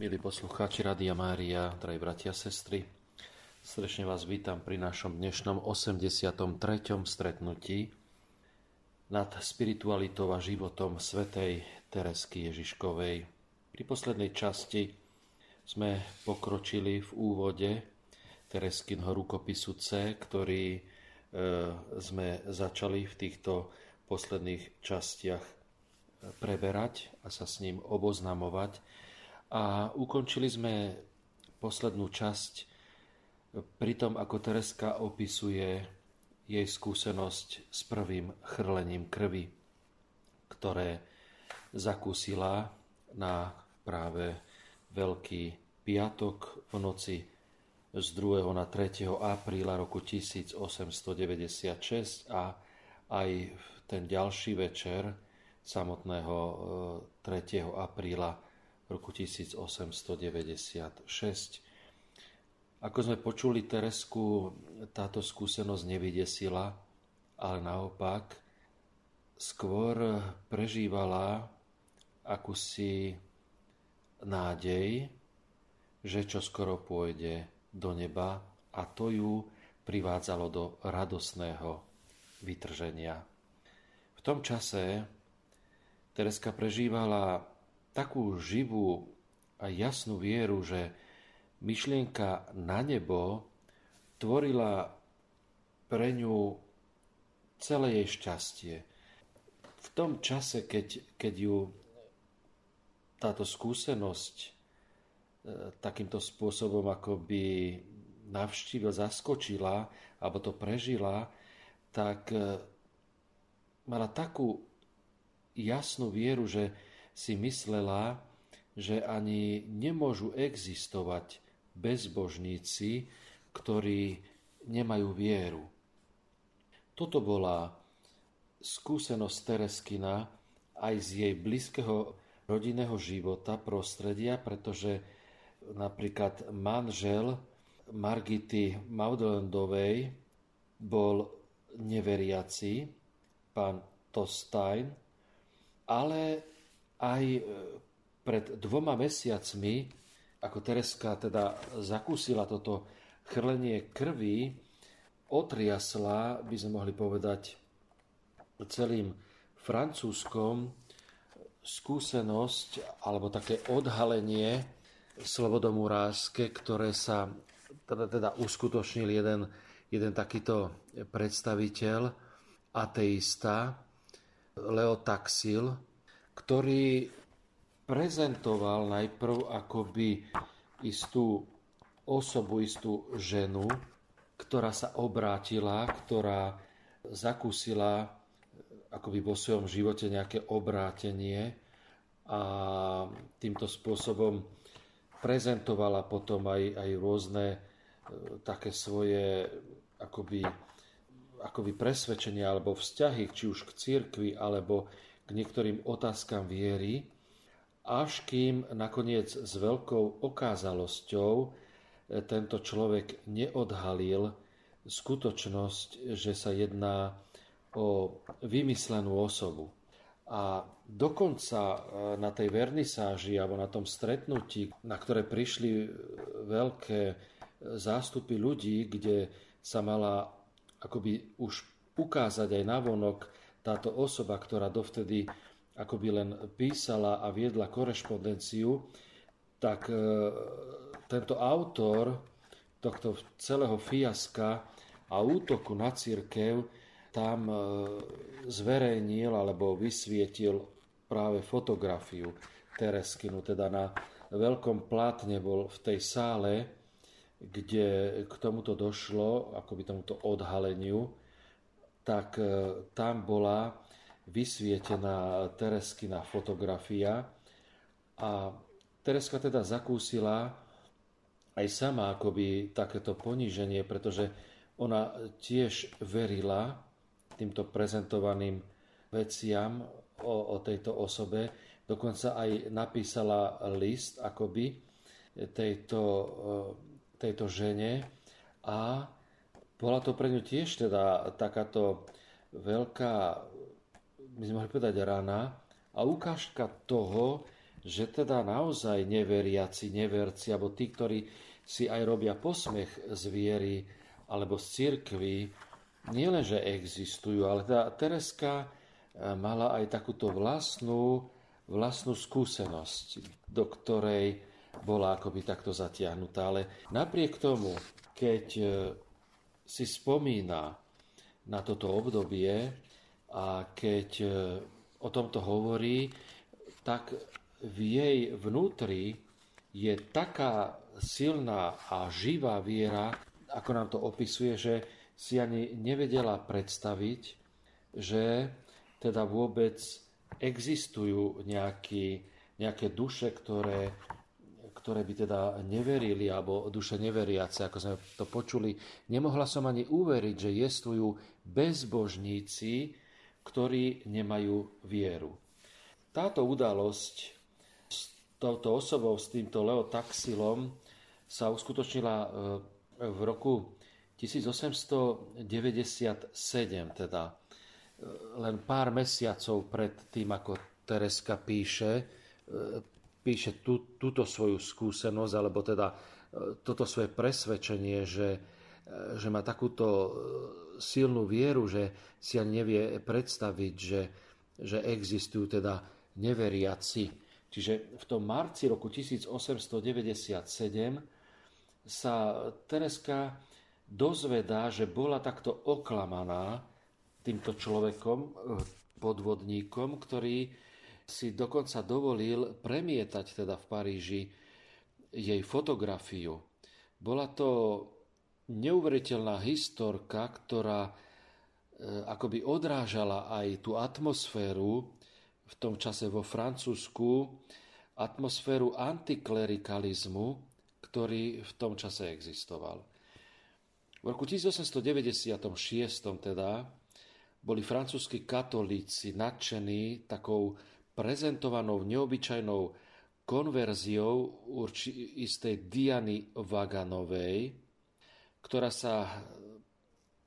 Milí poslucháči Radia Mária, drahí bratia a sestry, srdečne vás vítam pri našom dnešnom 83. stretnutí nad spiritualitou a životom svätej Teresky Ježiškovej. Pri poslednej časti sme pokročili v úvode Tereskinho rukopisu C, ktorý e, sme začali v týchto posledných častiach preberať a sa s ním oboznamovať a ukončili sme poslednú časť pri tom, ako Tereska opisuje jej skúsenosť s prvým chrlením krvi, ktoré zakúsila na práve Veľký piatok v noci z 2. na 3. apríla roku 1896 a aj ten ďalší večer samotného 3. E, apríla roku 1896. Ako sme počuli Teresku, táto skúsenosť nevydesila, ale naopak skôr prežívala akúsi nádej, že čo skoro pôjde do neba a to ju privádzalo do radosného vytrženia. V tom čase Tereska prežívala takú živú a jasnú vieru, že myšlienka na nebo tvorila pre ňu celé jej šťastie. V tom čase, keď, keď ju táto skúsenosť e, takýmto spôsobom akoby navštívila, zaskočila, alebo to prežila, tak e, mala takú jasnú vieru, že si myslela, že ani nemôžu existovať bezbožníci, ktorí nemajú vieru. Toto bola skúsenosť Tereskina aj z jej blízkeho rodinného života, prostredia, pretože napríklad manžel Margity Maudelandovej bol neveriaci, pán Tostajn, ale aj e, pred dvoma mesiacmi, ako Tereska teda zakúsila toto chrlenie krvi, otriasla, by sme mohli povedať, celým francúzskom skúsenosť alebo také odhalenie slobodomurázke, ktoré sa teda, teda uskutočnil jeden, jeden takýto predstaviteľ, ateista, Leo Taxil, ktorý prezentoval najprv akoby istú osobu, istú ženu, ktorá sa obrátila, ktorá zakúsila akoby vo svojom živote nejaké obrátenie a týmto spôsobom prezentovala potom aj, aj rôzne e, také svoje akoby, akoby presvedčenia alebo vzťahy, či už k cirkvi, alebo k niektorým otázkam viery, až kým nakoniec s veľkou okázalosťou e, tento človek neodhalil skutočnosť, že sa jedná o vymyslenú osobu. A dokonca e, na tej vernisáži alebo na tom stretnutí, na ktoré prišli e, veľké zástupy ľudí, kde sa mala akoby už ukázať aj navonok táto osoba, ktorá dovtedy akoby len písala a viedla korešpondenciu, tak e, tento autor tohto celého fiaska a útoku na církev tam e, zverejnil alebo vysvietil práve fotografiu Tereskinu, teda na veľkom plátne bol v tej sále, kde k tomuto došlo, akoby tomuto odhaleniu tak e, tam bola vysvietená Tereskina fotografia a Tereska teda zakúsila aj sama akoby takéto poníženie, pretože ona tiež verila týmto prezentovaným veciam o, o tejto osobe. Dokonca aj napísala list akoby tejto, e, tejto žene a bola to pre ňu tiež teda takáto veľká, my sme mohli povedať, rana a ukážka toho, že teda naozaj neveriaci, neverci, alebo tí, ktorí si aj robia posmech z viery alebo z cirkvy, nielenže existujú, ale teda Tereska eh, mala aj takúto vlastnú, vlastnú skúsenosť, do ktorej bola akoby takto zatiahnutá. Ale napriek tomu, keď eh, si spomína na toto obdobie a keď eh, o tomto hovorí, tak v jej vnútri je taká silná a živá viera, ako nám to opisuje, že si ani nevedela predstaviť, že teda vôbec existujú nejaký, nejaké duše, ktoré, ktoré by teda neverili, alebo duše neveriace, ako sme to počuli. Nemohla som ani uveriť, že jestvujú bezbožníci, ktorí nemajú vieru. Táto udalosť touto osobou, s týmto Leo Taxilom, sa uskutočnila e, v roku 1897, teda e, len pár mesiacov pred tým, ako Tereska píše, e, píše tú, túto svoju skúsenosť, alebo teda toto svoje presvedčenie, že, že má takúto silnú vieru, že si ani nevie predstaviť, že, že existujú teda neveriaci. Čiže v tom marci roku 1897 sa Tereska dozvedá, že bola takto oklamaná týmto človekom, podvodníkom, ktorý si dokonca dovolil premietať teda v Paríži jej fotografiu. Bola to neuveriteľná historka, ktorá eh, akoby odrážala aj tú atmosféru v tom čase vo Francúzsku atmosféru antiklerikalizmu, ktorý v tom čase existoval. V roku 1896 teda boli francúzski katolíci nadšení takou prezentovanou neobyčajnou konverziou urči, istej Diany Vaganovej, ktorá sa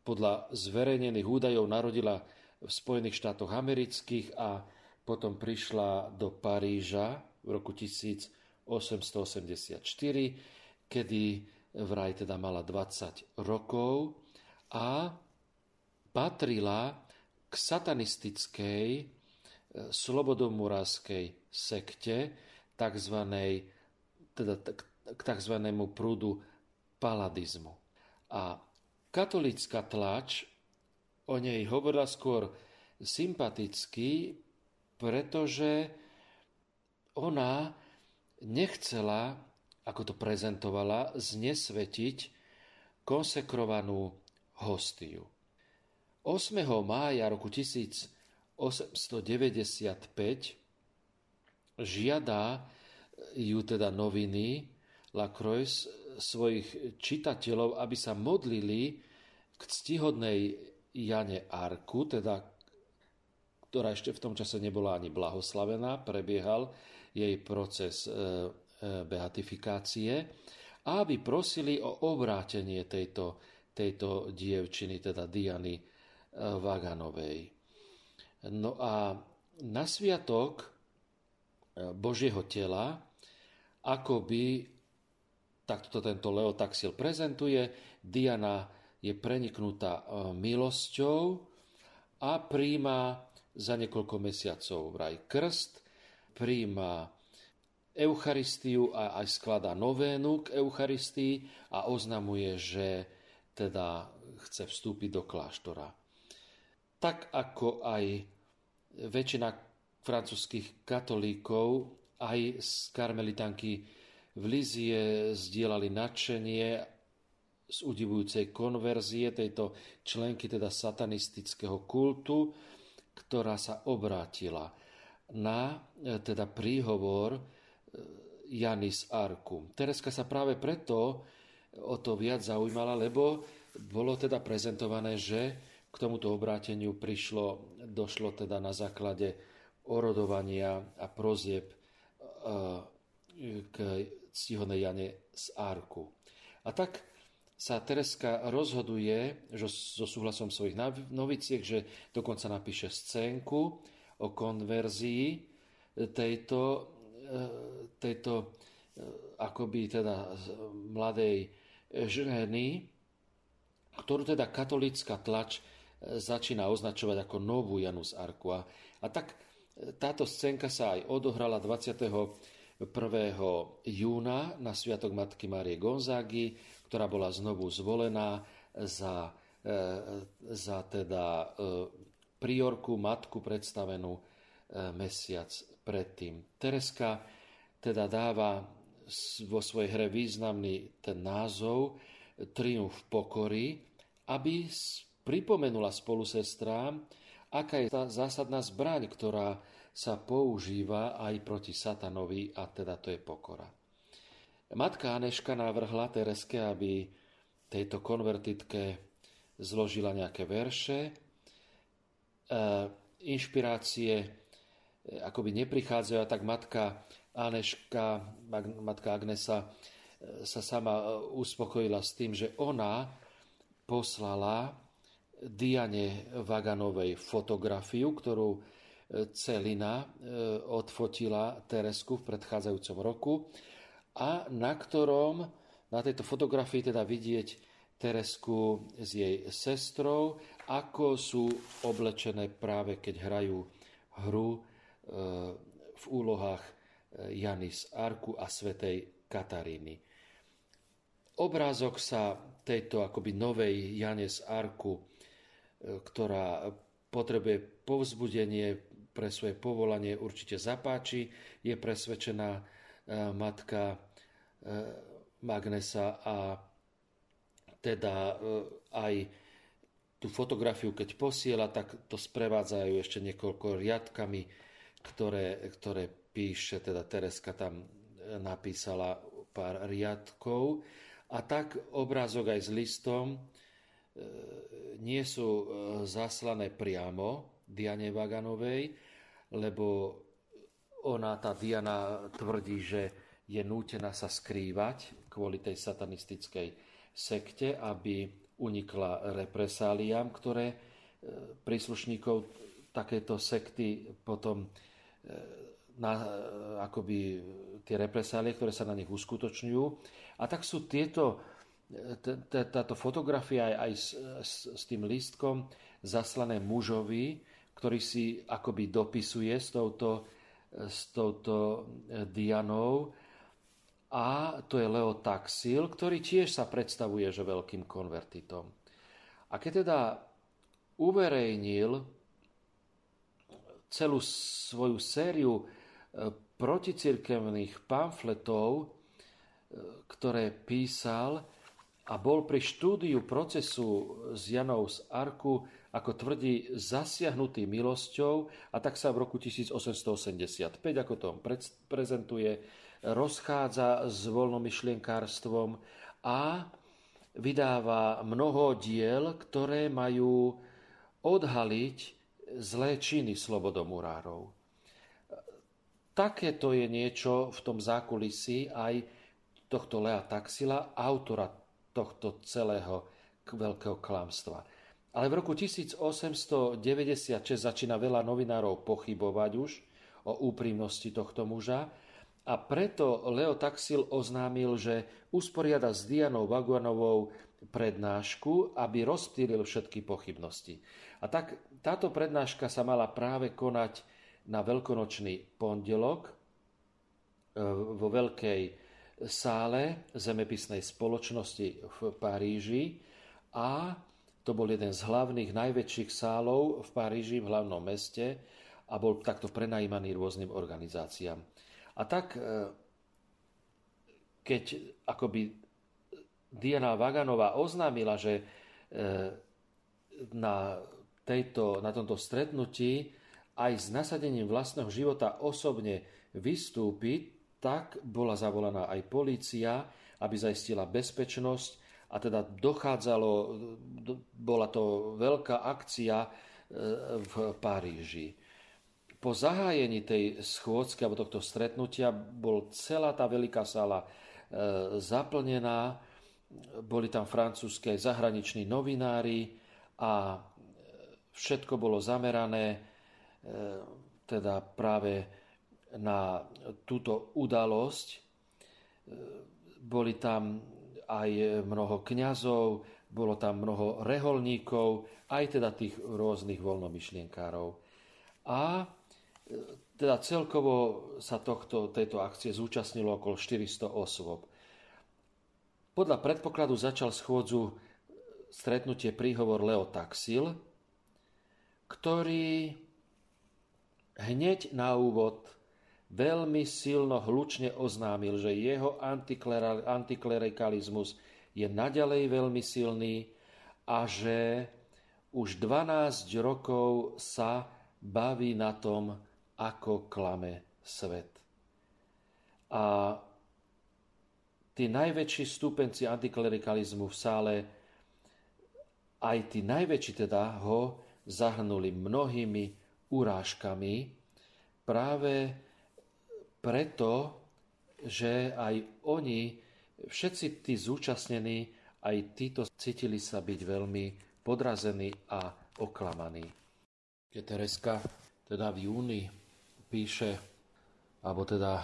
podľa zverejnených údajov narodila v Spojených štátoch amerických a potom prišla do Paríža v roku 1884, kedy vraj teda mala 20 rokov a patrila k satanistickej slobodomurárskej sekte, tzv. Teda k tzv. prúdu paladizmu. A katolická tlač o nej hovorila skôr sympaticky, pretože ona nechcela, ako to prezentovala, znesvetiť konsekrovanú hostiu. 8. mája roku 1895 žiada ju teda noviny La Croix svojich čitateľov, aby sa modlili k ctihodnej Jane Arku, teda ktorá ešte v tom čase nebola ani blahoslavená, prebiehal jej proces e, e, beatifikácie, a aby prosili o obrátenie tejto, tejto dievčiny, teda Diany e, Vaganovej. No a na sviatok Božieho tela, akoby takto tento Leo Taxil prezentuje, Diana je preniknutá milosťou a príjma za niekoľko mesiacov vraj krst, príjma Eucharistiu a aj skladá novénu k Eucharistii a oznamuje, že teda chce vstúpiť do kláštora. Tak ako aj väčšina francúzských katolíkov, aj z karmelitanky v Lizie zdieľali nadšenie z udivujúcej konverzie tejto členky teda satanistického kultu, ktorá sa obrátila na teda príhovor e, Janis Arku. Tereska sa práve preto o to viac zaujímala, lebo bolo teda prezentované, že k tomuto obráteniu prišlo, došlo teda na základe orodovania a prozieb e, k ctihodnej Jane z Arku. A tak sa Tereska rozhoduje, že so súhlasom svojich noviciek, že dokonca napíše scénku o konverzii tejto tejto akoby teda mladej ženy, ktorú teda katolická tlač začína označovať ako novú Janus Arku. A tak táto scénka sa aj odohrala 21. júna na Sviatok Matky Márie Gonzágy, ktorá bola znovu zvolená za, za teda priorku, matku predstavenú mesiac predtým. Tereska teda dáva vo svojej hre významný ten názov Triumf pokory, aby pripomenula spolusestrám, aká je tá zásadná zbraň, ktorá sa používa aj proti satanovi, a teda to je pokora. Matka Aneška navrhla Tereske, aby tejto konvertitke zložila nejaké verše. E, inšpirácie e, akoby neprichádzajú, a tak matka Aneška, matka Agnesa e, sa sama uspokojila s tým, že ona poslala Diane Vaganovej fotografiu, ktorú e, Celina odfotila Teresku v predchádzajúcom roku a na ktorom na tejto fotografii teda vidieť Teresku s jej sestrou, ako sú oblečené práve keď hrajú hru v úlohách Janis Arku a svetej Kataríny. Obrázok sa tejto akoby novej Janes Arku, e, ktorá potrebuje povzbudenie pre svoje povolanie, určite zapáči. Je presvedčená e, matka e, Magnesa a teda aj tú fotografiu, keď posiela, tak to sprevádzajú ešte niekoľko riadkami, ktoré, ktoré píše, teda Tereska tam e, napísala pár riadkov. A tak obrázok aj s listom e, nie sú e, zaslané priamo Diane Vaganovej, lebo ona, tá Diana, tvrdí, že je nútená sa skrývať kvôli tej satanistickej sekte, aby unikla represáliám, ktoré príslušníkov takéto sekty potom na, akoby tie represálie, ktoré sa na nich uskutočňujú. A tak sú tieto, táto fotografia aj s, s, s tým lístkom zaslané mužovi, ktorý si akoby dopisuje s touto, s touto e, Dianou. A to je Leo Taxil, ktorý tiež sa predstavuje, že veľkým konvertitom. A keď teda uverejnil celú svoju sériu proticirkevných pamfletov, e, ktoré písal a bol pri štúdiu procesu z Janov z Arku, ako tvrdí, zasiahnutý milosťou a tak sa v roku 1885, ako to on prezentuje, rozchádza s voľnomyšlienkárstvom a vydáva mnoho diel, ktoré majú odhaliť zlé činy slobodomurárov. Takéto je niečo v tom zákulisí aj tohto Lea Taxila, autora tohto celého veľkého klamstva. Ale v roku 1896 začína veľa novinárov pochybovať už o úprimnosti tohto muža a preto Leo Taxil oznámil, že usporiada s Dianou Vaguanovou prednášku, aby rozptýlil všetky pochybnosti. A tak táto prednáška sa mala práve konať na veľkonočný pondelok e, vo veľkej sále zemepisnej spoločnosti v Paríži a to bol jeden z hlavných, najväčších sálov v Paríži, v hlavnom meste a bol takto prenajímaný rôznym organizáciám. A tak, e, keď akoby Diana Vaganová oznámila, že e, na, tejto, na tomto stretnutí aj s nasadením vlastného života osobne vystúpiť, tak bola zavolaná aj polícia, aby zaistila bezpečnosť a teda dochádzalo, bola to veľká akcia e, v Paríži. Po zahájení tej schôdzky alebo tohto stretnutia bol celá tá veľká sala e, zaplnená, boli tam francúzske zahraniční novinári a všetko bolo zamerané E, teda práve na túto udalosť. E, boli tam aj mnoho kňazov, bolo tam mnoho reholníkov, aj teda tých rôznych voľnomyšlienkárov. A e, teda celkovo sa tohto, tejto akcie zúčastnilo okolo 400 osôb. Podľa predpokladu začal schôdzu stretnutie príhovor Leo Taxil, ktorý hneď na úvod veľmi silno hlučne oznámil, že jeho antiklerikalizmus je naďalej veľmi silný a že už 12 rokov sa baví na tom, ako klame svet. A tí najväčší stúpenci antiklerikalizmu v sále, aj tí najväčší teda ho zahrnuli mnohými urážkami, práve preto, že aj oni, všetci tí zúčastnení, aj títo cítili sa byť veľmi podrazení a oklamaní. Keď Tereska teda v júni píše, alebo teda e,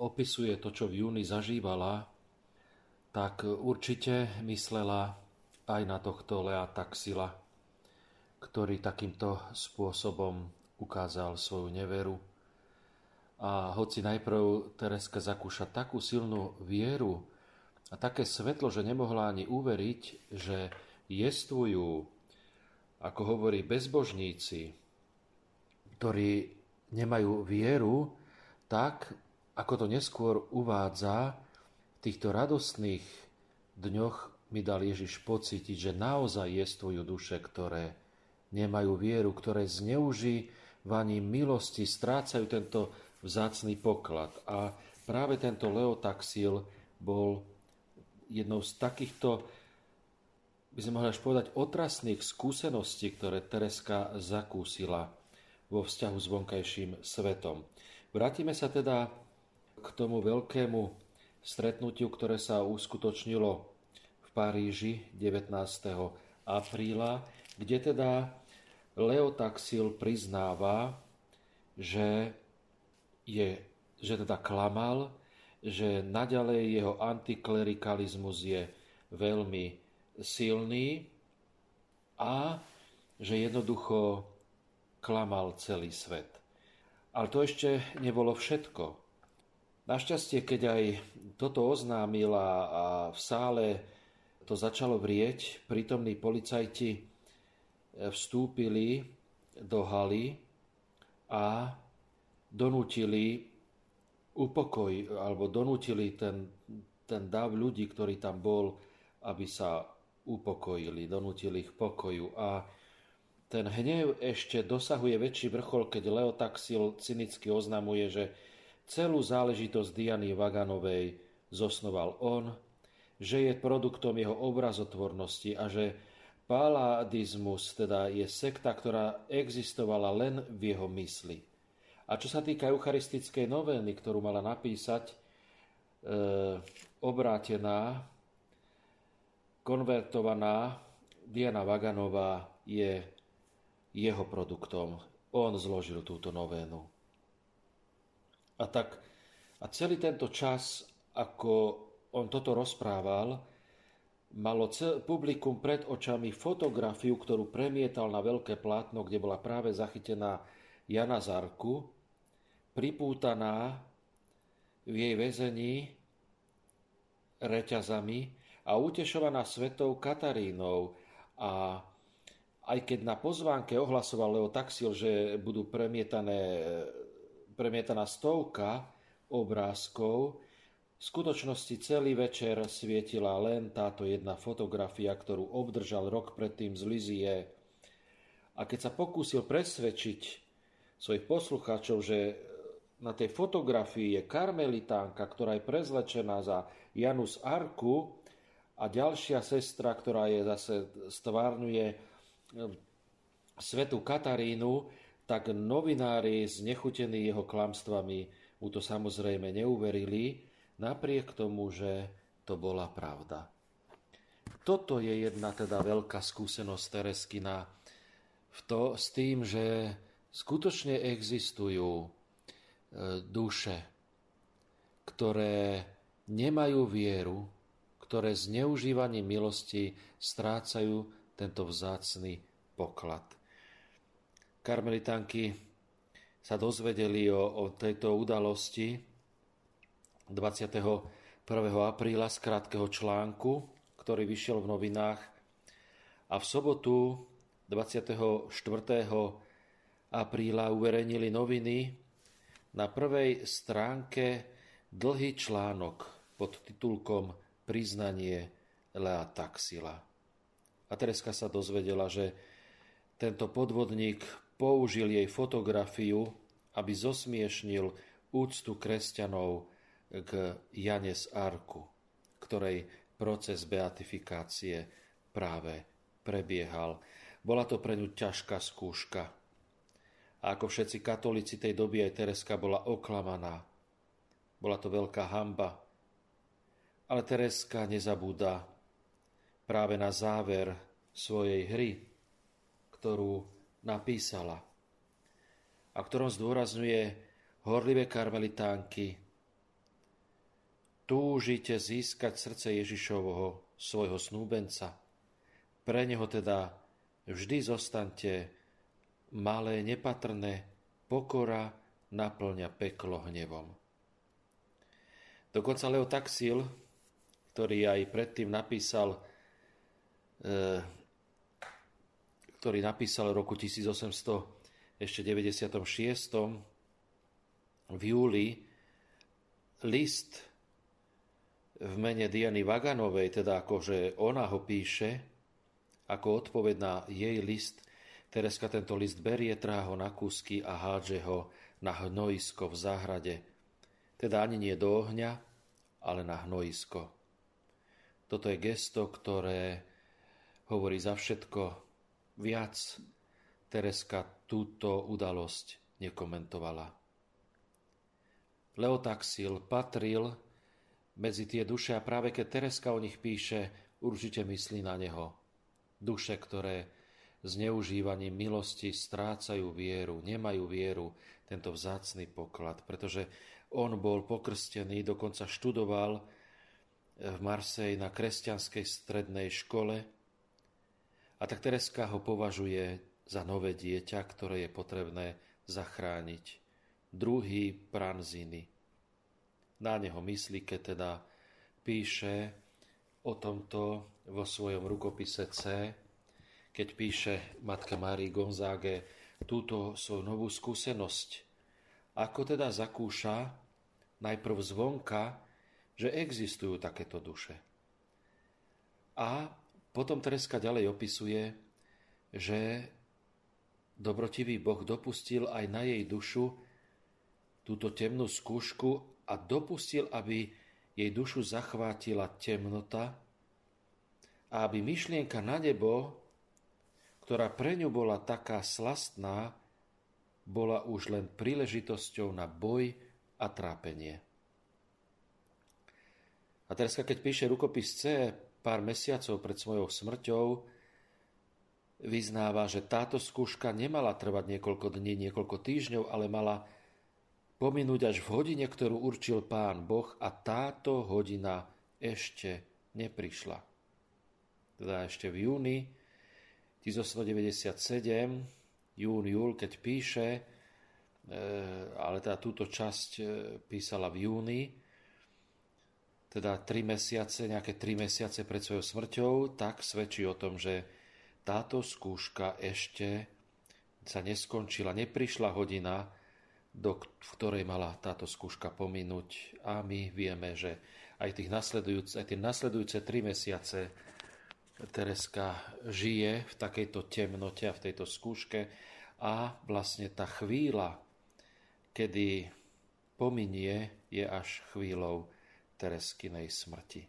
opisuje to, čo v júni zažívala, tak určite myslela aj na tohto Lea Taxila, ktorý takýmto spôsobom ukázal svoju neveru. A hoci najprv Tereska zakúša takú silnú vieru a také svetlo, že nemohla ani uveriť, že jestvujú, ako hovorí bezbožníci, ktorí nemajú vieru, tak, ako to neskôr uvádza, týchto radostných dňoch mi dal Ježiš pocítiť, že naozaj jestvujú duše, ktoré nemajú vieru, ktoré zneužívaním milosti strácajú tento vzácný poklad. A práve tento Leotaxil bol jednou z takýchto, by sme mohli až povedať, otrasných skúseností, ktoré Tereska zakúsila vo vzťahu s vonkajším svetom. Vrátime sa teda k tomu veľkému stretnutiu, ktoré sa uskutočnilo v Paríži 19. apríla, kde teda Leo Taxil priznáva, že, je, že teda klamal, že naďalej jeho antiklerikalizmus je veľmi silný a že jednoducho klamal celý svet. Ale to ešte nebolo všetko. Našťastie, keď aj toto oznámil a v sále to začalo vrieť, prítomní policajti e, vstúpili do haly a donútili upokoj, alebo donútili ten, ten dav ľudí, ktorý tam bol, aby sa upokojili, donútili ich pokoju. A ten hnev ešte dosahuje väčší vrchol, keď Leo Taxil cynicky oznamuje, že Celú záležitosť Diany Vaganovej zosnoval on, že je produktom jeho obrazotvornosti a že paladizmus teda je sekta, ktorá existovala len v jeho mysli. A čo sa týka eucharistickej novény, ktorú mala napísať, e, obrátená, konvertovaná Diana Vaganová je jeho produktom. On zložil túto novénu. A tak a celý tento čas, ako on toto rozprával, malo publikum pred očami fotografiu, ktorú premietal na veľké plátno, kde bola práve zachytená Jana Zarku, pripútaná v jej väzení reťazami a utešovaná svetou Katarínou. A aj keď na pozvánke ohlasoval Leo Taxil, že budú premietané premietaná stovka obrázkov, v skutočnosti celý večer svietila len táto jedna fotografia, ktorú obdržal rok predtým z Lizie. A keď sa pokúsil presvedčiť svojich poslucháčov, že na tej fotografii je karmelitánka, ktorá je prezlečená za Janus Arku a ďalšia sestra, ktorá je zase stvárňuje svetu Katarínu, tak novinári znechutení jeho klamstvami mu to samozrejme neuverili, napriek tomu, že to bola pravda. Toto je jedna teda veľká skúsenosť Tereskina v to, s tým, že skutočne existujú duše, ktoré nemajú vieru, ktoré zneužívaním milosti strácajú tento vzácný poklad. Karmelitánky sa dozvedeli o, o tejto udalosti 21. apríla z krátkeho článku, ktorý vyšiel v novinách a v sobotu 24. apríla uverejnili noviny na prvej stránke dlhý článok pod titulkom Priznanie Lea Taxila. A Tereska sa dozvedela, že tento podvodník použil jej fotografiu, aby zosmiešnil úctu kresťanov k Janes Arku, ktorej proces beatifikácie práve prebiehal. Bola to pre ňu ťažká skúška. A ako všetci katolíci tej doby aj Tereska bola oklamaná. Bola to veľká hamba. Ale Tereska nezabúda práve na záver svojej hry, ktorú napísala a ktorom zdôrazňuje horlivé karmelitánky. Túžite získať srdce Ježišovho, svojho snúbenca. Pre neho teda vždy zostaňte malé, nepatrné, pokora naplňa peklo hnevom. Dokonca Leo Taxil, ktorý aj predtým napísal e, ktorý napísal v roku 1896 v júli list v mene Diany Vaganovej, teda akože ona ho píše, ako odpoveď na jej list, Tereska tento list berie, trhá ho na kúsky a hádže ho na hnojisko v záhrade. Teda ani nie do ohňa, ale na hnojisko. Toto je gesto, ktoré hovorí za všetko, Viac Tereska túto udalosť nekomentovala. Leotaxil patril medzi tie duše a práve keď Tereska o nich píše, určite myslí na neho. Duše, ktoré zneužívaním milosti strácajú vieru, nemajú vieru, tento vzácný poklad, pretože on bol pokrstený, dokonca študoval v Marsej na kresťanskej strednej škole, a tak Tereska ho považuje za nové dieťa, ktoré je potrebné zachrániť. Druhý pranziny. Na neho myslí, keď teda píše o tomto vo svojom rukopise C, keď píše matka Márii Gonzáge túto svoju novú skúsenosť. Ako teda zakúša najprv zvonka, že existujú takéto duše. A potom Tereska ďalej opisuje, že dobrotivý Boh dopustil aj na jej dušu túto temnú skúšku a dopustil, aby jej dušu zachvátila temnota a aby myšlienka na nebo, ktorá pre ňu bola taká slastná, bola už len príležitosťou na boj a trápenie. A teraz, keď píše rukopis C, pár mesiacov pred svojou smrťou vyznáva, že táto skúška nemala trvať niekoľko dní, niekoľko týždňov, ale mala pominúť až v hodine, ktorú určil pán Boh a táto hodina ešte neprišla. Teda ešte v júni 1897, jún, júl, keď píše, e, ale teda túto časť e, písala v júni, teda 3 mesiace, nejaké 3 mesiace pred svojou smrťou, tak svedčí o tom, že táto skúška ešte sa neskončila, neprišla hodina, do, v ktorej mala táto skúška pominúť. A my vieme, že aj, tých nasledujúce, aj tie nasledujúce 3 mesiace Tereska žije v takejto temnote a v tejto skúške a vlastne tá chvíľa, kedy pominie, je až chvíľou Tereskinej smrti.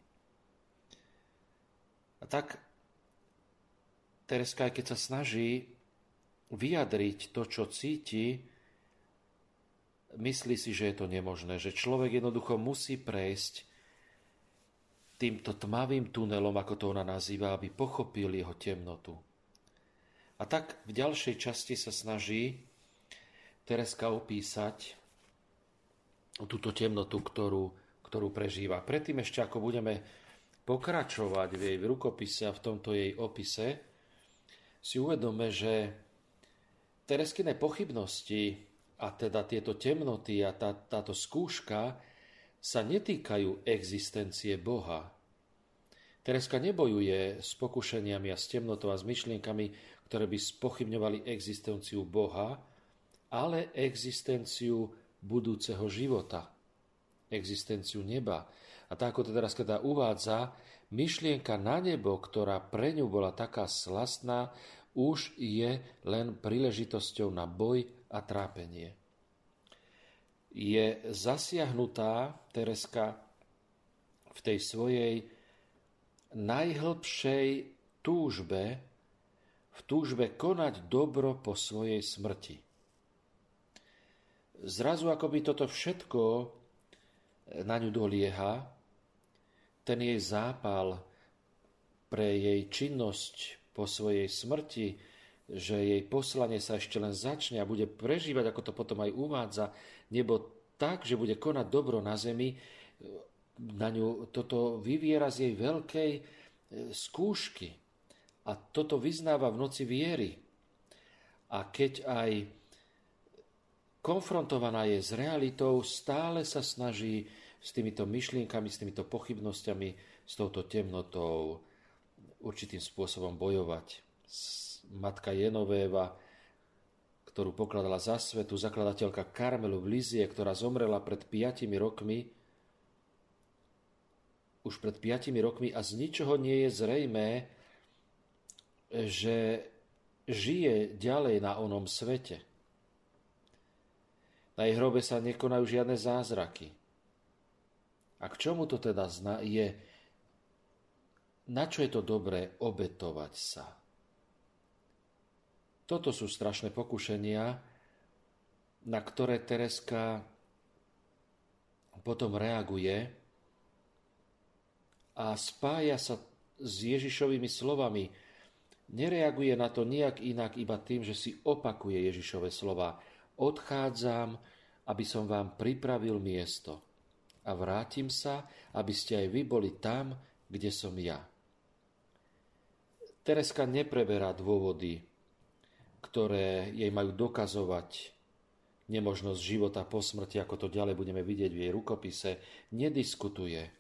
A tak Tereska, aj keď sa snaží vyjadriť to, čo cíti, myslí si, že je to nemožné, že človek jednoducho musí prejsť týmto tmavým tunelom, ako to ona nazýva, aby pochopil jeho temnotu. A tak v ďalšej časti sa snaží Tereska opísať túto temnotu, ktorú, ktorú prežíva. Predtým ešte, ako budeme pokračovať v jej rukopise a v tomto jej opise, si uvedome, že Tereskine pochybnosti a teda tieto temnoty a tá, táto skúška sa netýkajú existencie Boha. Tereska nebojuje s pokušeniami a s temnotou a s myšlienkami, ktoré by spochybňovali existenciu Boha, ale existenciu budúceho života, existenciu neba. A tak ako teda teda uvádza, myšlienka na nebo, ktorá pre ňu bola taká slastná, už je len príležitosťou na boj a trápenie. Je zasiahnutá Tereska v tej svojej najhlbšej túžbe, v túžbe konať dobro po svojej smrti. Zrazu ako by toto všetko na ňu dolieha, ten jej zápal pre jej činnosť po svojej smrti, že jej poslanie sa ešte len začne a bude prežívať, ako to potom aj uvádza, nebo tak, že bude konať dobro na zemi, na ňu toto vyviera z jej veľkej e, skúšky. A toto vyznáva v noci viery. A keď aj konfrontovaná je s realitou, stále sa snaží s týmito myšlienkami, s týmito pochybnosťami, s touto temnotou určitým spôsobom bojovať. Matka Jenovéva, ktorú pokladala za svetu, zakladateľka Karmelu v Lizie, ktorá zomrela pred piatimi rokmi, už pred piatimi rokmi a z ničoho nie je zrejmé, že žije ďalej na onom svete. Na jej hrobe sa nekonajú žiadne zázraky. A k čomu to teda je na čo je to dobré obetovať sa. Toto sú strašné pokušenia, na ktoré Tereska potom reaguje a spája sa s Ježišovými slovami. Nereaguje na to nijak inak iba tým, že si opakuje Ježišove slova. Odchádzam, aby som vám pripravil miesto a vrátim sa, aby ste aj vy boli tam, kde som ja. Tereska nepreberá dôvody, ktoré jej majú dokazovať nemožnosť života po smrti, ako to ďalej budeme vidieť v jej rukopise, nediskutuje, e,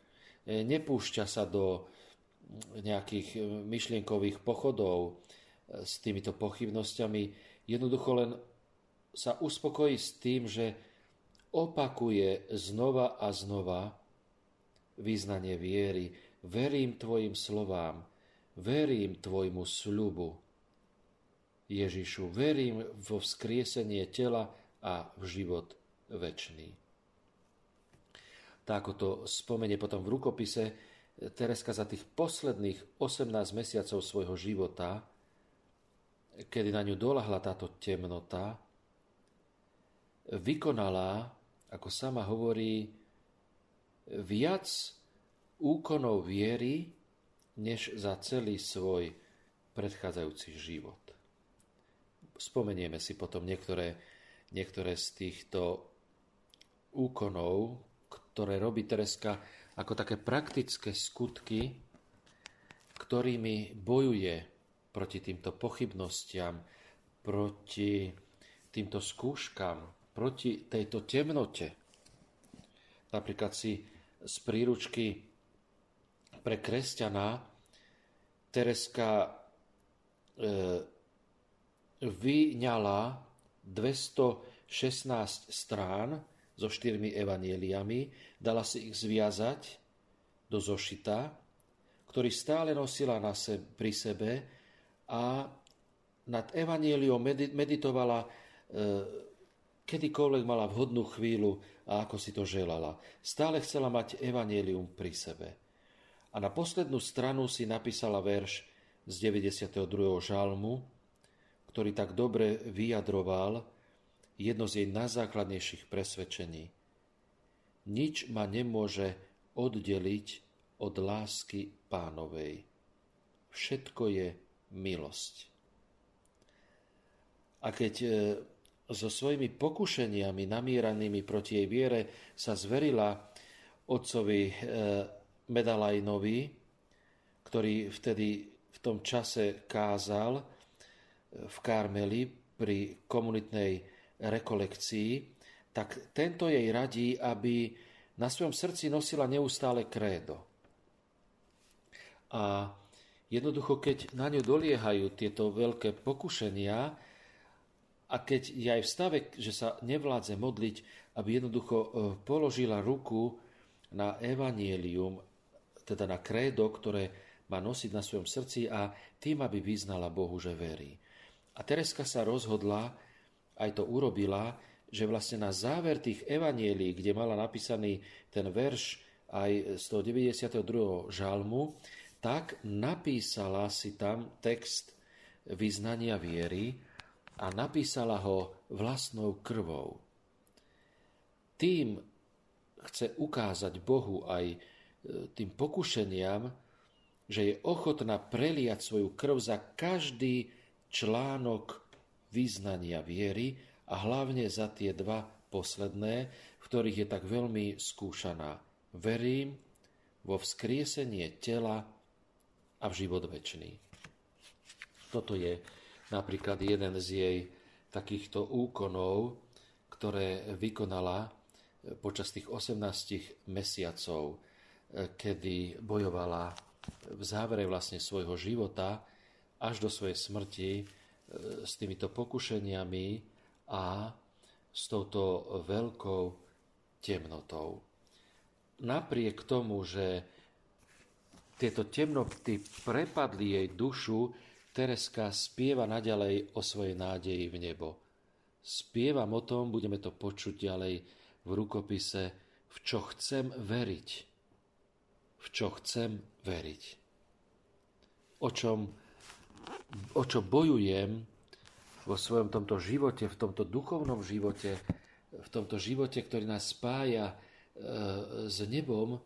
nepúšťa sa do nejakých myšlienkových pochodov e, s týmito pochybnosťami, jednoducho len sa uspokojí s tým, že opakuje znova a znova význanie viery. Verím tvojim slovám, verím tvojmu sľubu. Ježišu, verím vo vzkriesenie tela a v život večný. Tak ako to spomenie potom v rukopise, Tereska za tých posledných 18 mesiacov svojho života, kedy na ňu dolahla táto temnota, vykonala, ako sama hovorí, viac úkonov viery, než za celý svoj predchádzajúci život. Spomenieme si potom niektoré, niektoré z týchto úkonov, ktoré robí Tereska ako také praktické skutky, ktorými bojuje proti týmto pochybnostiam, proti týmto skúškam, proti tejto temnote. Napríklad si z príručky pre kresťana Tereska e, vyňala 216 strán so štyrmi evanieliami, dala si ich zviazať do zošita, ktorý stále nosila na se, pri sebe a nad evanieliom meditovala e, kedykoľvek mala vhodnú chvíľu a ako si to želala. Stále chcela mať evanielium pri sebe. A na poslednú stranu si napísala verš z 92. žalmu, ktorý tak dobre vyjadroval jedno z jej najzákladnejších presvedčení. Nič ma nemôže oddeliť od lásky pánovej. Všetko je milosť. A keď e, so svojimi pokušeniami namieranými proti jej viere sa zverila otcovi e, Medalajnovi, ktorý vtedy v tom čase kázal v Karmeli pri komunitnej rekolekcii, tak tento jej radí, aby na svojom srdci nosila neustále krédo. A jednoducho, keď na ňu doliehajú tieto veľké pokušenia, a keď je aj v stave, že sa nevládze modliť, aby jednoducho e, položila ruku na evanielium, teda na krédo, ktoré má nosiť na svojom srdci a tým, aby vyznala Bohu, že verí. A Tereska sa rozhodla, aj to urobila, že vlastne na záver tých evanielí, kde mala napísaný ten verš aj z toho 92. žalmu, tak napísala si tam text vyznania viery, a napísala ho vlastnou krvou. Tým chce ukázať Bohu aj e, tým pokušeniam, že je ochotná preliať svoju krv za každý článok význania viery a hlavne za tie dva posledné, v ktorých je tak veľmi skúšaná. Verím vo vzkriesenie tela a v život väčší. Toto je napríklad jeden z jej takýchto úkonov, ktoré vykonala počas tých 18 mesiacov, eh, kedy bojovala v závere vlastne svojho života až do svojej smrti eh, s týmito pokušeniami a s touto veľkou temnotou. Napriek tomu, že tieto temnoty prepadli jej dušu, Tereska spieva naďalej o svojej nádeji v nebo. Spievam o tom, budeme to počuť ďalej v rukopise, v čo chcem veriť. V čo chcem veriť. O čom, o čo bojujem vo svojom tomto živote, v tomto duchovnom živote, v tomto živote, ktorý nás spája e, s nebom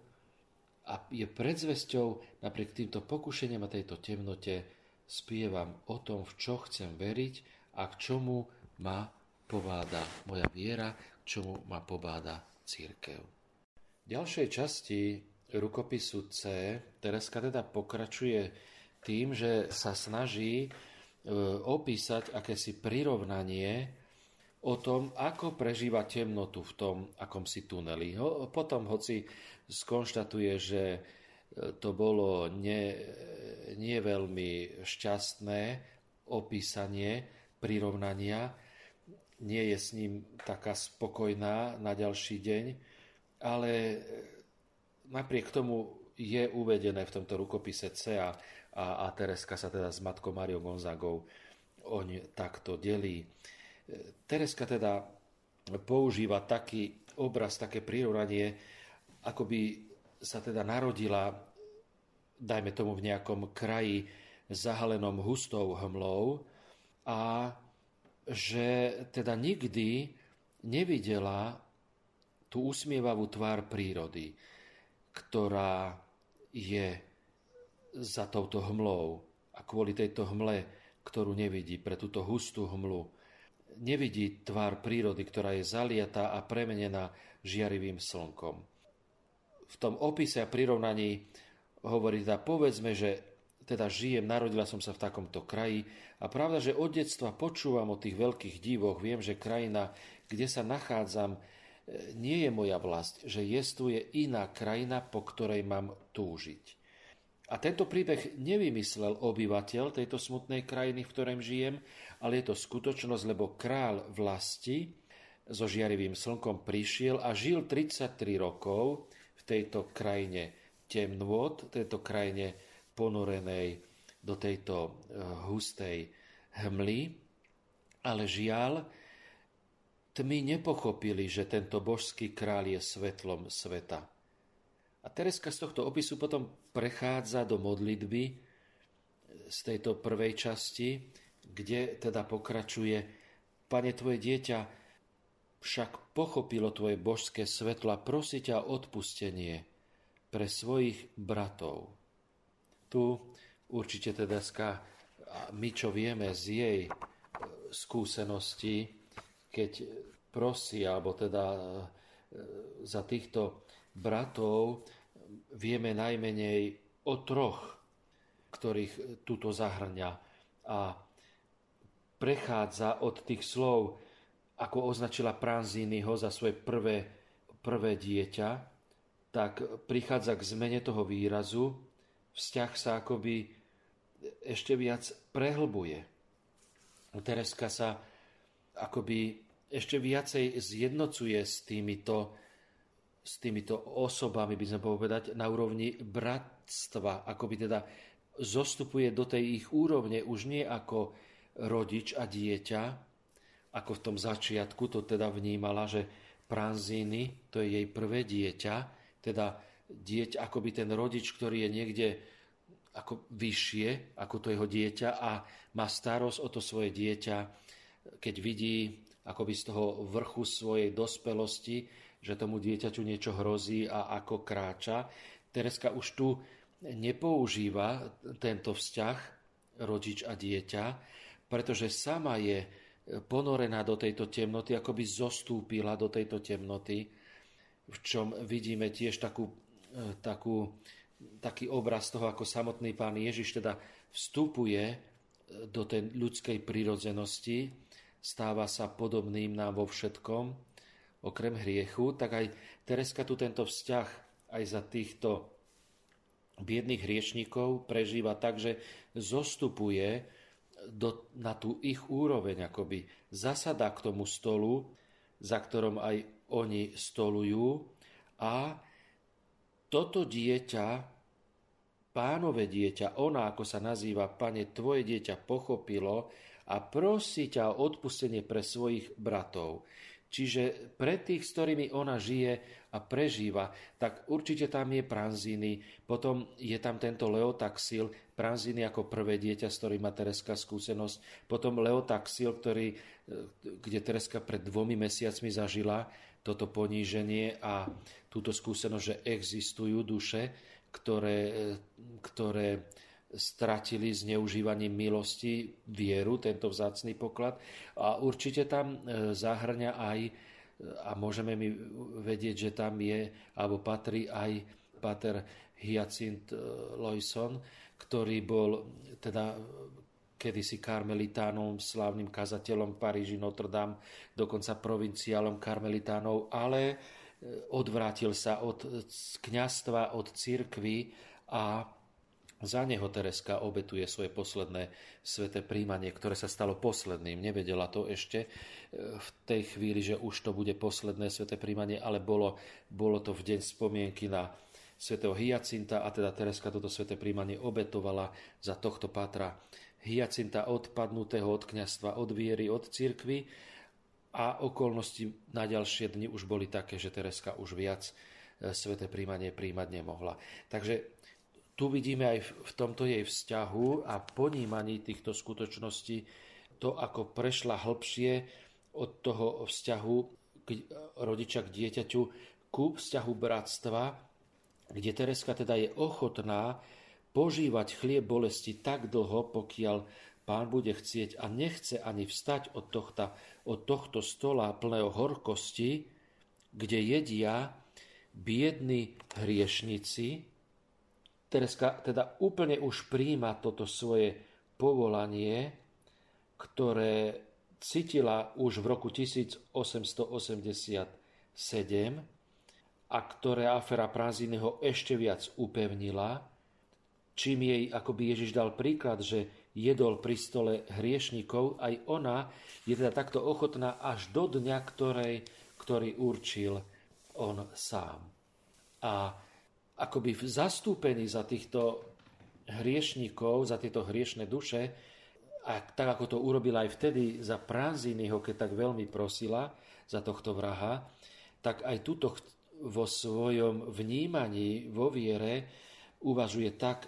a je predzvesťou napriek týmto pokušeniam a tejto temnote, spievam o tom, v čo chcem veriť a k čomu ma pobáda moja viera, k čomu ma pobáda církev. V ďalšej časti rukopisu C Tereska teda pokračuje tým, že sa snaží e, opísať akési prirovnanie o tom, ako prežíva temnotu v tom akomsi tuneli. Potom, hoci skonštatuje, že to bolo nie, nie veľmi šťastné opísanie prirovnania. Nie je s ním taká spokojná na ďalší deň, ale napriek tomu je uvedené v tomto rukopise C a, a, Tereska sa teda s matkou Mariou Gonzagou oň takto delí. Tereska teda používa taký obraz, také prirovnanie, ako by sa teda narodila, dajme tomu v nejakom kraji zahalenom hustou hmlou a že teda nikdy nevidela tú usmievavú tvár prírody, ktorá je za touto hmlou a kvôli tejto hmle, ktorú nevidí pre túto hustú hmlu, nevidí tvár prírody, ktorá je zaliatá a premenená žiarivým slnkom v tom opise a prirovnaní hovorí teda, povedzme, že teda žijem, narodila som sa v takomto kraji a pravda, že od detstva počúvam o tých veľkých divoch, viem, že krajina, kde sa nachádzam, e, nie je moja vlast, že jestuje iná krajina, po ktorej mám túžiť. A tento príbeh nevymyslel obyvateľ tejto smutnej krajiny, v ktorej žijem, ale je to skutočnosť, lebo král vlasti so žiarivým slnkom prišiel a žil 33 rokov v tejto krajine temnôt, tejto krajine ponorenej do tejto eh, hustej hmly, ale žiaľ, tmy nepochopili, že tento božský král je svetlom sveta. A Tereska z tohto opisu potom prechádza do modlitby z tejto prvej časti, kde teda pokračuje Pane, tvoje dieťa však pochopilo tvoje božské svetlo a prosí ťa odpustenie pre svojich bratov. Tu určite teda my čo vieme z jej e, skúsenosti, keď prosí, alebo teda e, za týchto bratov vieme najmenej o troch, ktorých túto zahrňa. A prechádza od tých slov, ako označila Pranzínyho za svoje prvé, prvé dieťa, tak prichádza k zmene toho výrazu, vzťah sa akoby ešte viac prehlbuje. Tereska sa akoby ešte viacej zjednocuje s týmito, s týmito osobami, by sme povedať, na úrovni bratstva, akoby teda zostupuje do tej ich úrovne už nie ako rodič a dieťa, ako v tom začiatku to teda vnímala, že Pranzíny, to je jej prvé dieťa, teda dieť, akoby ten rodič, ktorý je niekde ako vyššie ako to jeho dieťa a má starosť o to svoje dieťa, keď vidí akoby z toho vrchu svojej dospelosti, že tomu dieťaťu niečo hrozí a ako kráča. Tereska už tu nepoužíva tento vzťah rodič a dieťa, pretože sama je ponorená do tejto temnoty, ako by zostúpila do tejto temnoty, v čom vidíme tiež takú, takú taký obraz toho, ako samotný pán Ježiš teda vstupuje e, do tej ľudskej prírodzenosti, stáva sa podobným nám vo všetkom, okrem hriechu, tak aj Tereska tu tento vzťah aj za týchto biedných hriešnikov prežíva tak, že zostupuje do, na tú ich úroveň, akoby zasada k tomu stolu, za ktorom aj oni stolujú a toto dieťa, pánové dieťa, ona, ako sa nazýva, pane, tvoje dieťa pochopilo a prosí ťa o odpustenie pre svojich bratov. Čiže pre tých, s ktorými ona žije a prežíva, tak určite tam je Pranzíny, potom je tam tento Leotaxil, Pranzíny ako prvé dieťa, s ktorým má Tereska skúsenosť, potom Leotaxil, ktorý, kde Tereska pred dvomi mesiacmi zažila toto poníženie a túto skúsenosť, že existujú duše, ktoré, ktoré stratili zneužívaním milosti vieru, tento vzácný poklad. A určite tam e, zahrňa aj, e, a môžeme mi vedieť, že tam je, alebo patrí aj pater Hyacint e, Loison, ktorý bol teda kedysi karmelitánom, slávnym kazateľom Paríži, Notre Dame, dokonca provinciálom karmelitánov, ale odvrátil sa od kňastva, od cirkvy a za neho Tereska obetuje svoje posledné sveté príjmanie, ktoré sa stalo posledným. Nevedela to ešte e, v tej chvíli, že už to bude posledné sveté príjmanie, ale bolo, bolo to v deň spomienky na svätého Hyacinta a teda Tereska toto sveté príjmanie obetovala za tohto pátra Hyacinta odpadnutého od kňastva, od viery, od cirkvy a okolnosti na ďalšie dni už boli také, že Tereska už viac e, sveté príjmanie príjmať nemohla. Takže tu vidíme aj v tomto jej vzťahu a ponímaní týchto skutočností to, ako prešla hĺbšie od toho vzťahu k rodiča k dieťaťu ku vzťahu bratstva, kde Tereska teda je ochotná požívať chlieb bolesti tak dlho, pokiaľ pán bude chcieť a nechce ani vstať od tohto, od tohto stola plného horkosti, kde jedia biední hriešnici. Tereska teda úplne už príjma toto svoje povolanie, ktoré cítila už v roku 1887 a ktoré afera Pranzínyho ešte viac upevnila čím jej akoby Ježiš dal príklad, že jedol pri stole hriešnikov, aj ona je teda takto ochotná až do dňa, ktorej, ktorý určil on sám. A akoby zastúpení za týchto hriešnikov, za tieto hriešne duše, a tak ako to urobila aj vtedy za Pranzínyho, keď tak veľmi prosila za tohto vraha, tak aj tuto vo svojom vnímaní, vo viere, uvažuje tak,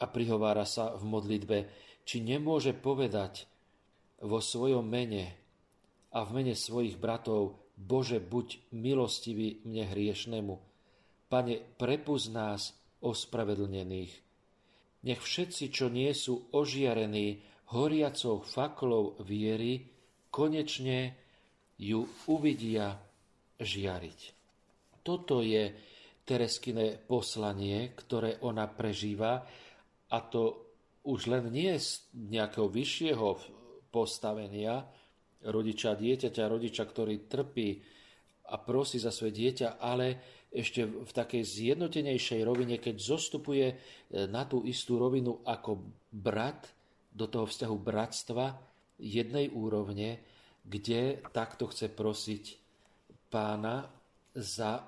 a prihovára sa v modlitbe, či nemôže povedať vo svojom mene a v mene svojich bratov, Bože, buď milostivý mne hriešnemu. Pane, prepuz nás ospravedlnených. Nech všetci, čo nie sú ožiarení horiacou faklou viery, konečne ju uvidia žiariť. Toto je Tereskine poslanie, ktoré ona prežíva a to už len nie z nejakého vyššieho postavenia rodiča dieťaťa, rodiča, ktorý trpí a prosí za svoje dieťa, ale ešte v takej zjednotenejšej rovine, keď zostupuje e, na tú istú rovinu ako brat do toho vzťahu bratstva jednej úrovne, kde takto chce prosiť pána za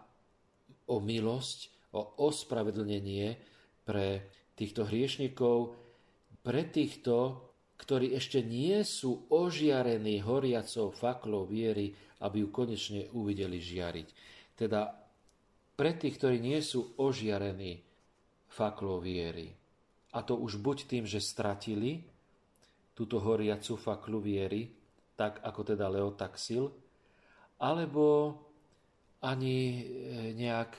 o milosť, o ospravedlnenie pre týchto hriešnikov, pre týchto, ktorí ešte nie sú ožiarení horiacou faklou viery, aby ju konečne uvideli žiariť. Teda pre tých, ktorí nie sú ožiarení faklou viery. A to už buď tým, že stratili túto horiacu faklu viery, tak ako teda Leotaxil, alebo ani e, nejak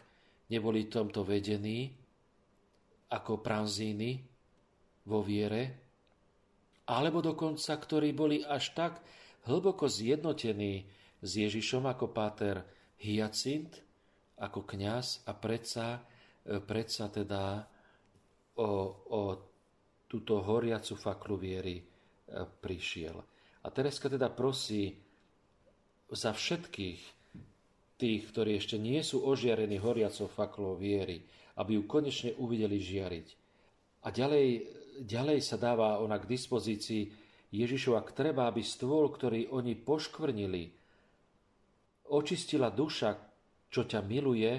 neboli tomto vedení ako pranzíny vo viere, alebo dokonca, ktorí boli až tak hlboko zjednotení s Ježišom ako páter Hyacint, ako kňaz a predsa, e, predsa teda o, o túto horiacu faklu viery e, prišiel. A Tereska teda prosí za všetkých tých, ktorí ešte nie sú ožiarení horiacou faklou viery, aby ju konečne uvideli žiariť. A ďalej, ďalej sa dáva ona k dispozícii Ježišu, ak treba, aby stôl, ktorý oni poškvrnili, očistila duša, čo ťa miluje,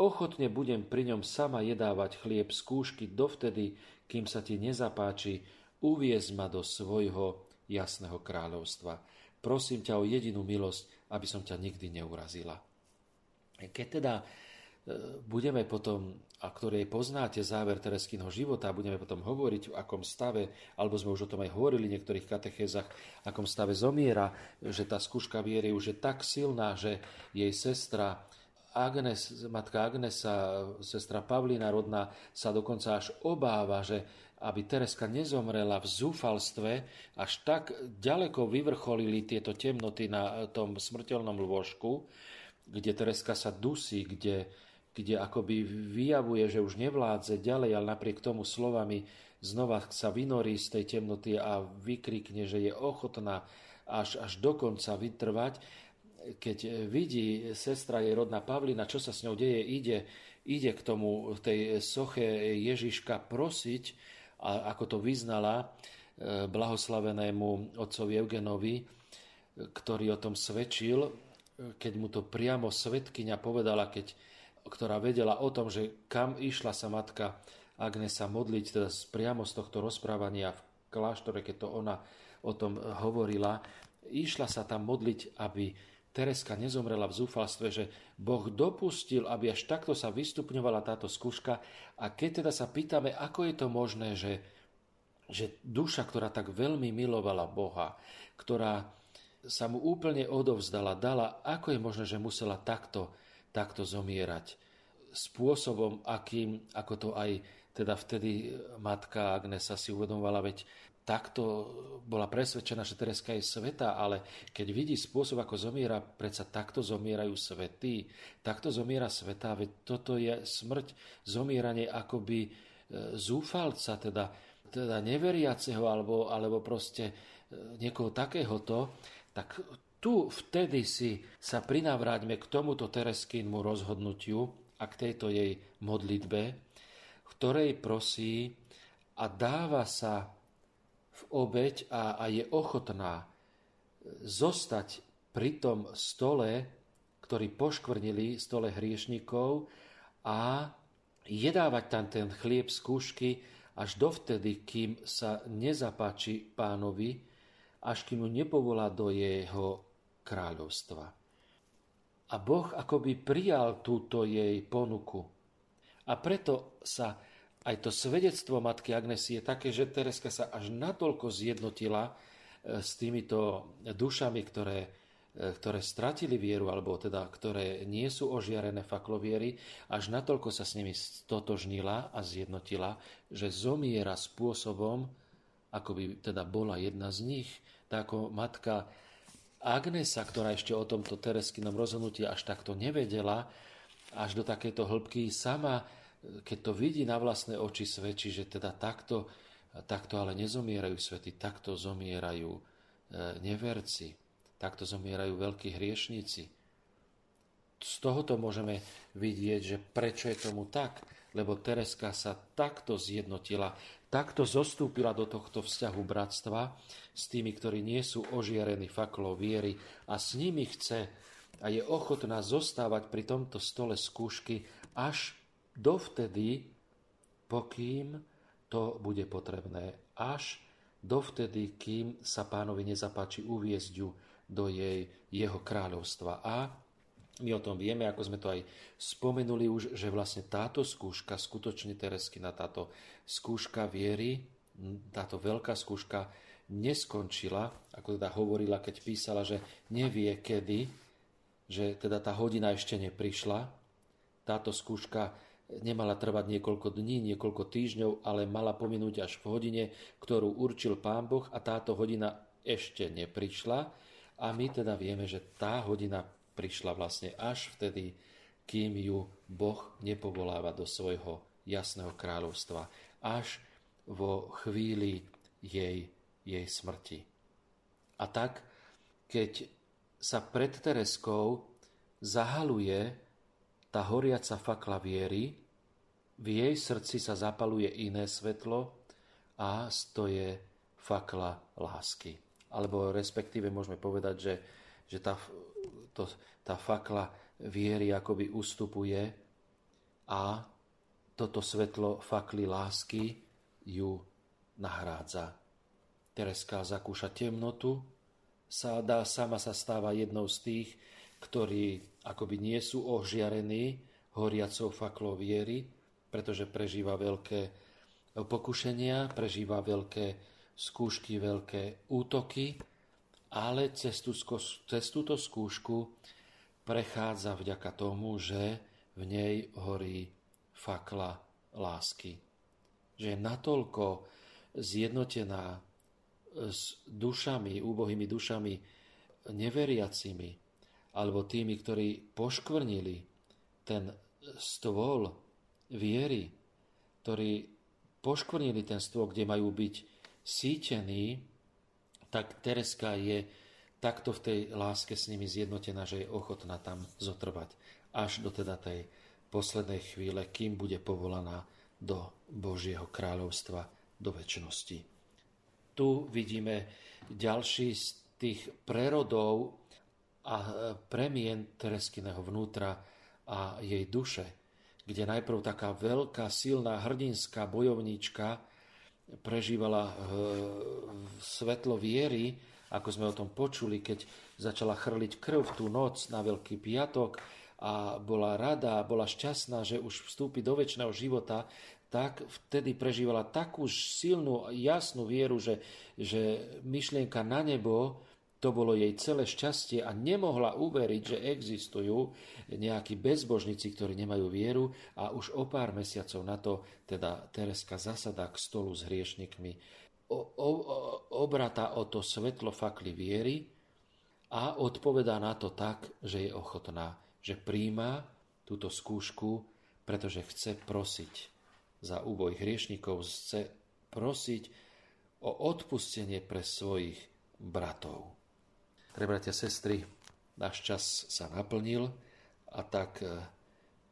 ochotne budem pri ňom sama jedávať chlieb z kúšky dovtedy, kým sa ti nezapáči, uviez ma do svojho jasného kráľovstva. Prosím ťa o jedinú milosť, aby som ťa nikdy neurazila. Keď teda e, budeme potom, a ktoré poznáte záver Tereskynho života, budeme potom hovoriť, v akom stave, alebo sme už o tom aj hovorili v niektorých katechézach, v akom stave zomiera, že tá skúška viery už je tak silná, že jej sestra Agnes, matka Agnesa, sestra Pavlina rodná, sa dokonca až obáva, že aby Tereska nezomrela v zúfalstve, až tak ďaleko vyvrcholili tieto temnoty na tom smrteľnom lôžku, kde Tereska sa dusí, kde, kde akoby vyjavuje, že už nevládze ďalej, ale napriek tomu slovami znova sa vynorí z tej temnoty a vykrikne, že je ochotná až, až do konca vytrvať. Keď vidí sestra jej rodná Pavlina, čo sa s ňou deje, ide, ide k tomu tej soche Ježiška prosiť, a ako to vyznala e, blahoslavenému otcovi Eugenovi, ktorý o tom svedčil, e, keď mu to priamo svetkyňa povedala, keď, ktorá vedela o tom, že kam išla sa matka Agnesa modliť, teda priamo z tohto rozprávania v kláštore, keď to ona o tom hovorila, išla sa tam modliť, aby Tereska nezomrela v zúfalstve, že Boh dopustil, aby až takto sa vystupňovala táto skúška. A keď teda sa pýtame, ako je to možné, že, že duša, ktorá tak veľmi milovala Boha, ktorá sa mu úplne odovzdala, dala, ako je možné, že musela takto, takto zomierať? Spôsobom, akým, ako to aj teda vtedy matka Agnesa si uvedomovala, veď takto bola presvedčená, že Tereska je sveta, ale keď vidí spôsob, ako zomiera, predsa takto zomierajú svety, takto zomiera sveta, veď toto je smrť, zomieranie akoby e, zúfalca, teda, teda neveriaceho, alebo, alebo proste e, niekoho takéhoto, tak tu vtedy si sa prinavráťme k tomuto Tereskynmu rozhodnutiu a k tejto jej modlitbe, ktorej prosí a dáva sa v obeď a, a je ochotná zostať pri tom stole, ktorý poškvrnili, stole hriešnikov a jedávať tam ten chlieb z kúšky až dovtedy, kým sa nezapáči pánovi, až kým mu nepovolá do jeho kráľovstva. A Boh akoby prijal túto jej ponuku. A preto sa aj to svedectvo matky Agnesy je také, že Tereska sa až natoľko zjednotila e, s týmito dušami, ktoré, e, ktoré stratili vieru, alebo teda ktoré nie sú ožiarené fakloviery, až natoľko sa s nimi stotožnila a zjednotila, že zomiera spôsobom, ako by teda bola jedna z nich, tak ako matka Agnesa, ktorá ešte o tomto Tereskinom rozhodnutí až takto nevedela, až do takéto hĺbky sama, keď to vidí na vlastné oči, svedčí, že teda takto, takto ale nezomierajú svety, takto zomierajú e, neverci, takto zomierajú veľkí hriešníci. Z tohoto môžeme vidieť, že prečo je tomu tak, lebo Tereska sa takto zjednotila, takto zostúpila do tohto vzťahu bratstva s tými, ktorí nie sú ožiarení faklou viery a s nimi chce a je ochotná zostávať pri tomto stole skúšky až dovtedy, pokým to bude potrebné. Až dovtedy, kým sa pánovi nezapáči uviezť ju do jej, jeho kráľovstva. A my o tom vieme, ako sme to aj spomenuli už, že vlastne táto skúška, skutočne Tereskina, táto skúška viery, táto veľká skúška neskončila, ako teda hovorila, keď písala, že nevie kedy, že teda tá hodina ešte neprišla. Táto skúška nemala trvať niekoľko dní, niekoľko týždňov, ale mala pominúť až v hodine, ktorú určil Pán Boh a táto hodina ešte neprišla. A my teda vieme, že tá hodina prišla vlastne až vtedy, kým ju Boh nepovoláva do svojho jasného kráľovstva. Až vo chvíli jej, jej smrti. A tak, keď sa pred Tereskou zahaluje tá horiaca fakla viery, v jej srdci sa zapaluje iné svetlo a stoje fakla lásky. Alebo respektíve môžeme povedať, že, že tá, to, tá fakla viery akoby ustupuje a toto svetlo fakly lásky ju nahrádza. Tereska zakúša temnotu, sa dá, sama sa stáva jednou z tých, ktorí akoby nie sú ožiarení horiacou faklou viery, pretože prežíva veľké pokušenia, prežíva veľké skúšky, veľké útoky, ale cez, tú, cez túto skúšku prechádza vďaka tomu, že v nej horí fakla lásky. Že je natoľko zjednotená s dušami, úbohými dušami neveriacimi, alebo tými, ktorí poškvrnili ten stôl viery, ktorí poškvrnili ten stôl, kde majú byť sítení, tak Tereska je takto v tej láske s nimi zjednotená, že je ochotná tam zotrvať až do teda tej poslednej chvíle, kým bude povolaná do Božieho kráľovstva, do väčšnosti. Tu vidíme ďalší z tých prerodov a e, premien Tereskiného vnútra a jej duše, kde najprv taká veľká, silná, hrdinská bojovníčka prežívala e, svetlo viery, ako sme o tom počuli, keď začala chrliť krv tú noc na Veľký piatok a bola rada, bola šťastná, že už vstúpi do väčšného života, tak vtedy prežívala takú silnú, jasnú vieru, že, že myšlienka na nebo to bolo jej celé šťastie a nemohla uveriť, že existujú nejakí bezbožníci, ktorí nemajú vieru a už o pár mesiacov na to teda Tereska zasada k stolu s hriešnikmi, o, o, obrata o to svetlo fakly viery a odpovedá na to tak, že je ochotná, že príjma túto skúšku, pretože chce prosiť za úboj hriešnikov chce prosiť o odpustenie pre svojich bratov. Pre bratia, sestry, náš čas sa naplnil a tak e,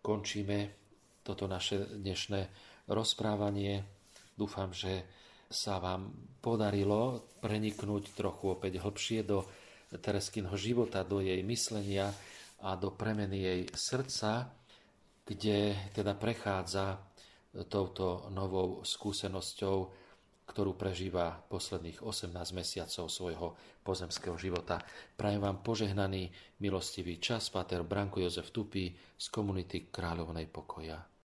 končíme toto naše dnešné rozprávanie. Dúfam, že sa vám podarilo preniknúť trochu opäť hlbšie do Tereskinho života, do jej myslenia a do premeny jej srdca, kde teda prechádza touto novou skúsenosťou, ktorú prežíva posledných 18 mesiacov svojho pozemského života. Prajem vám požehnaný, milostivý čas, Pater Branko Jozef Tupy z komunity Kráľovnej pokoja.